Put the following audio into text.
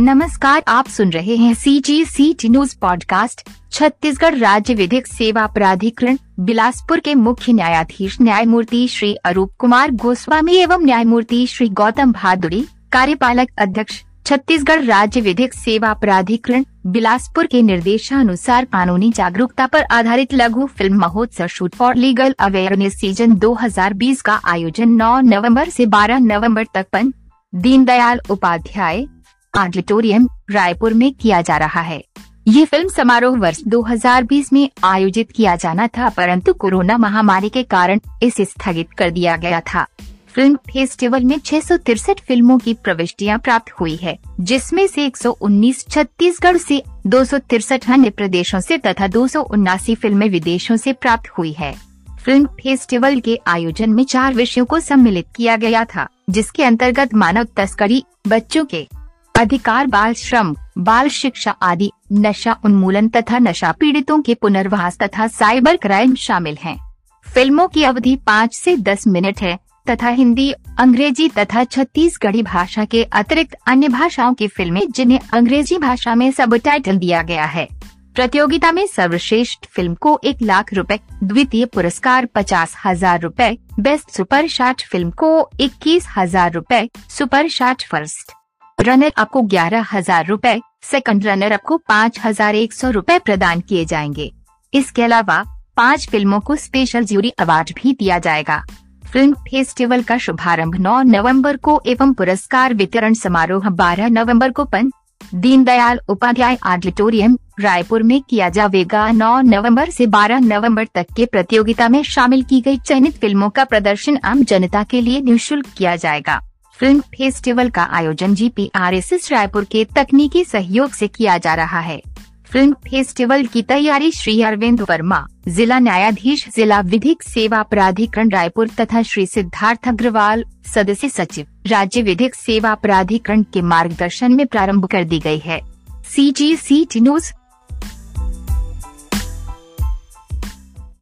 नमस्कार, आप सुन रहे हैं C G C T news podcast Chhattisgarh राज्य विधिक सेवा प्राधिकरण, बिलासपुर के मुख्य न्यायाधीश न्यायमूर्ति श्री अरूप कुमार गोस्वामी एवं न्यायमूर्ति श्री गौतम भादुड़ी, कार्यपालक अध्यक्ष, छत्तीसगढ़ राज्य विधिक सेवा प्राधिकरण, बिलासपुर के निर्देशानुसार कानूनी जागरूकता पर आधारित लघु फ़िल्म महोत्सव shoot for legal awareness season 2020 का आयोजन 9 नवंबर से 12 नवंबर तक पन दीनदयाल उपाध्याय ऑडिटोरियम रायपुर में किया जा रहा है। ये फ़िल्म समारोह वर्ष 2020 में आयोजित किया जाना था, परंतु कोरोना महामारी के कारण इसे स्थगित कर दिया गया था। फ़िल्म फेस्टिवल में छह फ़िल्मों की प्रविष्टियाँ प्राप्त हुई है, जिसमें से 119 छत्तीसगढ़ से दो अन्य प्रदेशों से तथा दो फ़िल्में विदेशों से प्राप्त हुई है। फ़िल्म फेस्टिवल के आयोजन में चार विषयों को सम्मिलित किया गया था, जिसके अंतर्गत मानव तस्करी, बच्चों के अधिकार बाल श्रम बाल शिक्षा आदि नशा उन्मूलन तथा नशा पीड़ितों के पुनर्वास तथा साइबर क्राइम शामिल हैं। फ़िल्मों की अवधि पाँच से दस मिनट है तथा हिंदी अंग्रेज़ी तथा छत्तीसगढ़ी भाषा के अतिरिक्त अन्य भाषाओं की फ़िल्में जिन्हें अंग्रेज़ी भाषा में सब दिया गया है प्रतियोगिता में सर्वश्रेष्ठ फ़िल्म को एक लाख रुपए, द्वितीय पुरस्कार पचास हज़ार रूपए बेस्ट सुपर शार्ट फ़िल्म को इक्कीस हज़ार रूपए super short first runner up को ग्यारह हज़ार रूपए सेकंड रनर अप को पाँच हज़ार एक सौ रूपए प्रदान किए जाएँगे। इसके अलावा, पाँच फ़िल्मों को स्पेशल ज्यूरी अवार्ड भी दिया जाएगा। फ़िल्म फेस्टिवल का शुभारंभ 9 नवंबर को एवं पुरस्कार वितरण समारोह 12 नवंबर को पन। दीनदयाल उपाध्याय ऑडिटोरियम, रायपुर में किया जाएगा 9 नवंबर से 12 नवंबर तक के प्रतियोगिता में शामिल की गई चयनित फ़िल्मों का प्रदर्शन आम जनता के लिए निःशुल्क किया जाएगा। फ़िल्म फेस्टिवल का आयोजन G P R S S Raipur के तकनीकी सहयोग से किया जा रहा है। फ़िल्म फेस्टिवल की तैयारी श्री अरविंद वर्मा, जिला न्यायाधीश, जिला विधिक सेवा प्राधिकरण रायपुर तथा श्री सिद्धार्थ अग्रवाल, सदस्य सचिव, राज्य विधिक सेवा प्राधिकरण के मार्गदर्शन में प्रारंभ कर दी गई है। सी जी सी टी न्यूज़